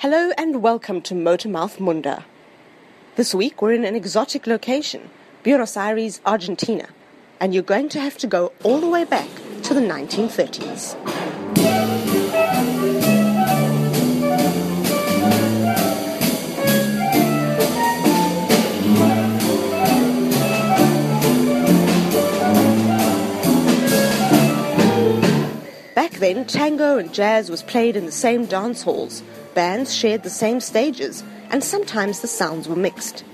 Hello and welcome to Motormouth Moonda. This week we're in an exotic location, Buenos Aires, Argentina, and you're going to have to go all the way back to the 1930s. Back then, tango and jazz was played in the same dance halls. Bands shared the same stages, and sometimes the sounds were mixed.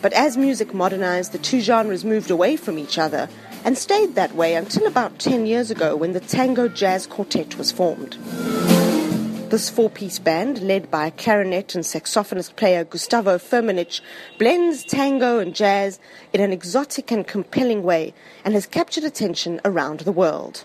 But as music modernized, the two genres moved away from each other and stayed that way until about 10 years ago when the Tango Jazz Quartet was formed. This four piece band, led by clarinet and saxophonist player Gustavo Firmenich, blends tango and jazz in an exotic and compelling way and has captured attention around the world.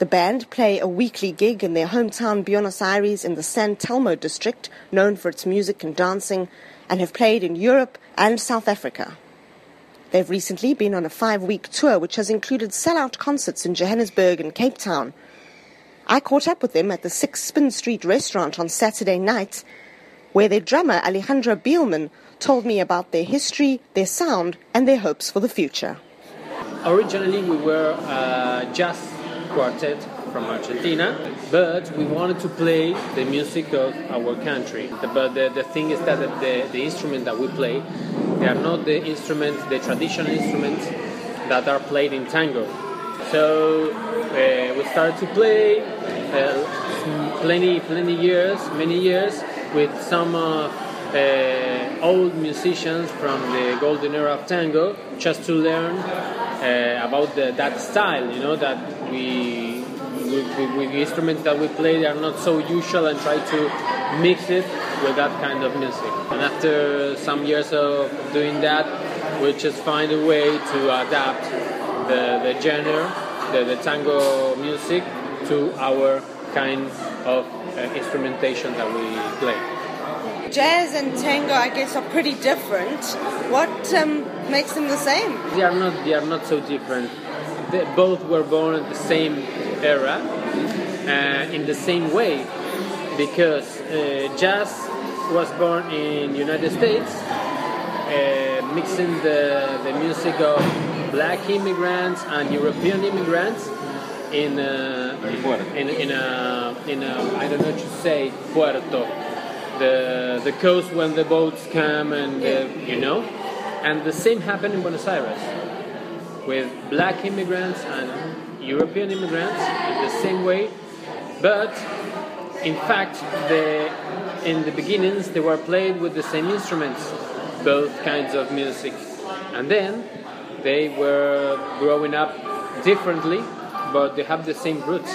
The band play a weekly gig in their hometown Buenos Aires in the San Telmo district, known for its music and dancing, and have played in Europe and South Africa. They've recently been on a five week tour which has included sell-out concerts in Johannesburg and Cape Town. I caught up with them at the Six Spin Street restaurant on Saturday night, where their drummer Alejandro Bielman told me about their history, their sound, and their hopes for the future. Originally, we were uh, a jazz quartet from Argentina, but we wanted to play the music of our country. But the, the thing is that the, the instrument that we play, they are not the instruments, the traditional instruments that are played in tango. So uh, we started to play uh, plenty, plenty years, many years with some uh, old musicians from the golden era of tango, just to learn uh, about the, that style. You know that we with, with, the instruments that we play, they are not so usual, and try to mix it with that kind of music. And after some years of doing that, we just find a way to adapt the, the genre, the, the tango music, to our kind of uh, instrumentation that we play. Jazz and tango, I guess, are pretty different. What um, makes them the same? They are not. They are not so different. They both were born at the same era, uh, in the same way, because uh, jazz was born in United States, uh, mixing the, the music of black immigrants and European immigrants in a, in, in a, in a I don't know what to say puerto. The the coast when the boats come and uh, you know? And the same happened in Buenos Aires with black immigrants and European immigrants in the same way but in fact the in the beginnings they were played with the same instruments both kinds of music and then they were growing up differently but they have the same roots.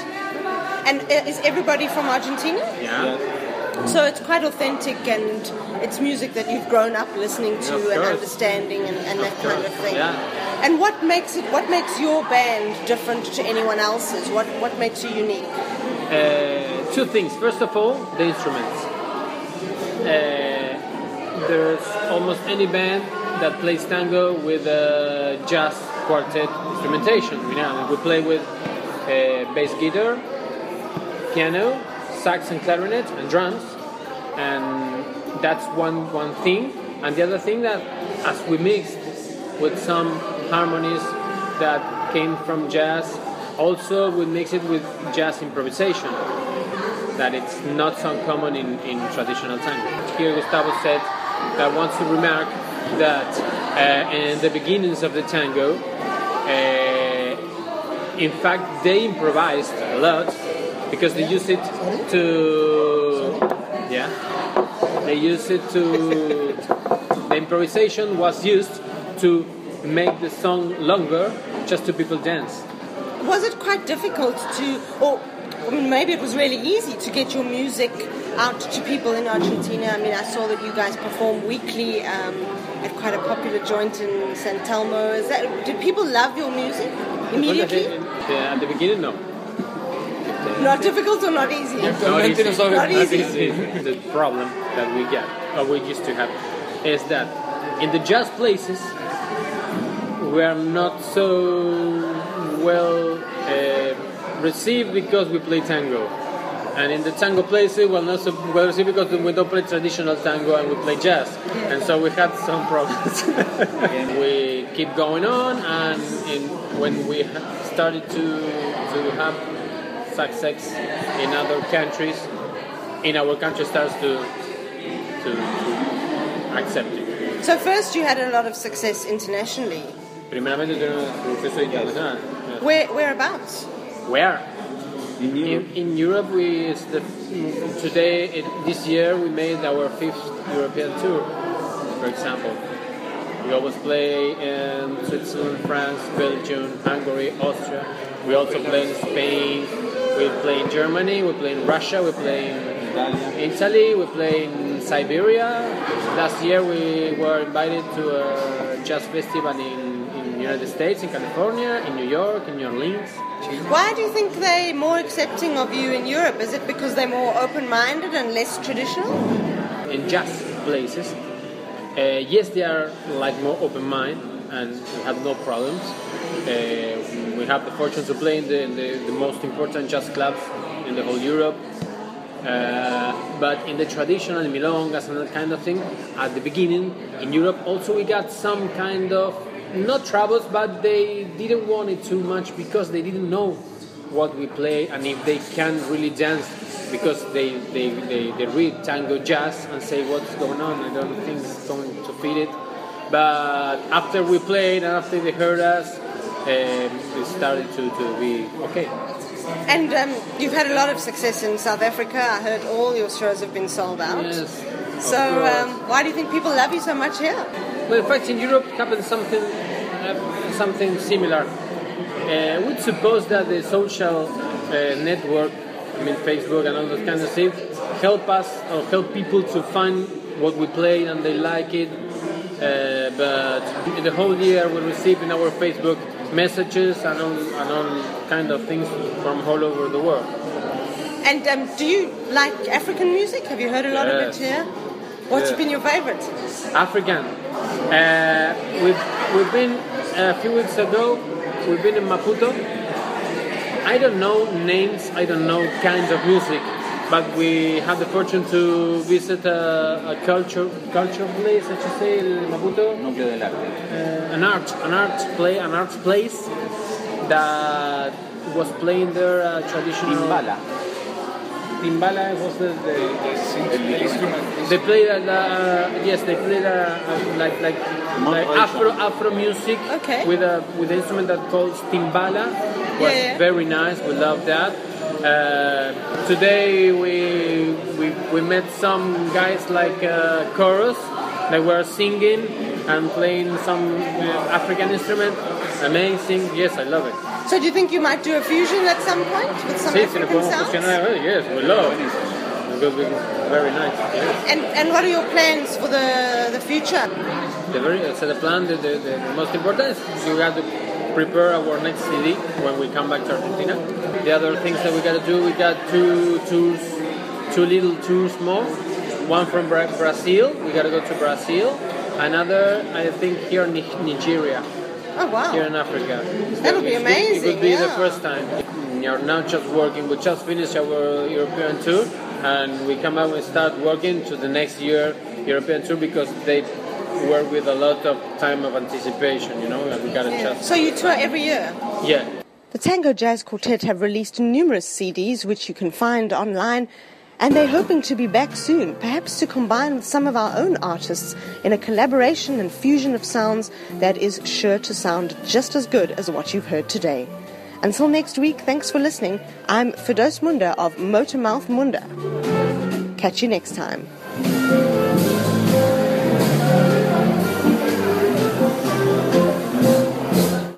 And uh, is everybody from Argentina? Yeah. So it's quite authentic and it's music that you've grown up listening to and understanding and, and that kind of thing. Yeah. And what makes it? What makes your band different to anyone else's? What What makes you unique? Uh, two things. First of all, the instruments. Uh, there's almost any band that plays tango with a jazz quartet instrumentation. You know, we play with uh, bass guitar, piano, sax and clarinet, and drums, and that's one one thing. And the other thing that, as we mixed with some harmonies that came from jazz, also we mix it with jazz improvisation. That it's not so common in, in traditional tango. Here Gustavo said that wants to remark that uh, in the beginnings of the tango, uh, in fact, they improvised a lot because they used it to, yeah, they used it to. The improvisation was used to make the song longer, just to people dance. Was it quite difficult to, or maybe it was really easy to get your music out to people in Argentina? I mean, I saw that you guys perform weekly um, at quite a popular joint in San Telmo. Is that did people love your music immediately? Yeah, at the beginning, no. Not difficult or not easy? Not easy. Not easy. The problem that we get, or we used to have, is that in the jazz places, we are not so well uh, received because we play tango. And in the tango places, well, not so well received because we don't play traditional tango and we play jazz, and so we had some problems. we keep going on, and in, when we started to to have success in other countries, in our country starts to to, to accept it. So first you had a lot of success internationally. Primeramente tuvimos suceso internacional. Yes. Where whereabouts? Where? In Europe, In, in Europe, we the, today it, this year we made our fifth European tour. For example, we always play in Switzerland, France, Belgium, Hungary, Austria. We also play in Spain. We play in Germany. We play in Russia. We play in Italy. We play in Siberia. Last year we were invited to a jazz festival in, in United States, in California, in New York, in New Orleans. Why do you think they're more accepting of you in Europe? Is it because they're more open-minded and less traditional? in jazz places. Uh, yes, they are like more open-minded and have no problems. Uh, we have the fortune to play in the, in the, the most important jazz clubs in the whole Europe. Uh, but in the traditional milongas and that kind of thing, at the beginning in Europe, also we got some kind of not troubles, but they didn't want it too much because they didn't know what we play and if they can really dance because they, they, they, they read tango jazz and say what's going on. I don't think it's going to fit it. But after we played and after they heard us, um, it started to, to be okay. And um, you've had a lot of success in South Africa. I heard all your shows have been sold out. Yes. So um, why do you think people love you so much here? Well, in fact, in Europe happened something uh, something similar. Uh, we'd suppose that the social uh, network, I mean Facebook and all those kind of things, help us or help people to find what we play and they like it. Uh, but in the whole year, we receive in our Facebook messages and all, and all kind of things from all over the world. And um, do you like African music? Have you heard a lot of it here? What's Yeah. been your favorite? African. Uh, we've, we've been a few weeks ago. We've been in Maputo. I don't know names. I don't know kinds of music, but we had the fortune to visit a, a culture culture place. I should say in Maputo. núcleo del arte. Uh, an art an art play an art place that was playing there uh, traditional Timbala. Timbala was the, the El instrumento. they played a, uh, yes, they played a, a, like like like. Afro Afro music Okay. with a with an instrument that calls timbala. Was Yeah, yeah. very nice. We love that. Uh, today we, we we met some guys like uh, chorus that were singing and playing some uh, African instrument. Amazing. Yes, I love it. So do you think you might do a fusion at some point with some Sí, si African podemos sounds? fusionar, yes, we love it. Because it's very nice. Yes. And, and what are your plans for the, the future? The very so the plan, the, the, the most important is we have to prepare our next CD when we come back to Argentina. The other things that we got to do, we got two tours, two little tours more. One from Brazil, we got to go to Brazil. Another, I think, here in Nigeria, Oh wow! here in Africa. That would be amazing. It would be the first time. We are now just working. We just finished our European tour, and we come out and start working to the next year European tour because they work with a lot of time of anticipation. You know, and we gotta just So you tour every year? yeah. The Tango Jazz Quartet have released numerous CDs which you can find online, and they're hoping to be back soon, perhaps to combine with some of our own artists in a collaboration and fusion of sounds that is sure to sound just as good as what you've heard today. Until next week, thanks for listening. I'm Firdose Moonda of Motormouth Moonda. Catch you next time.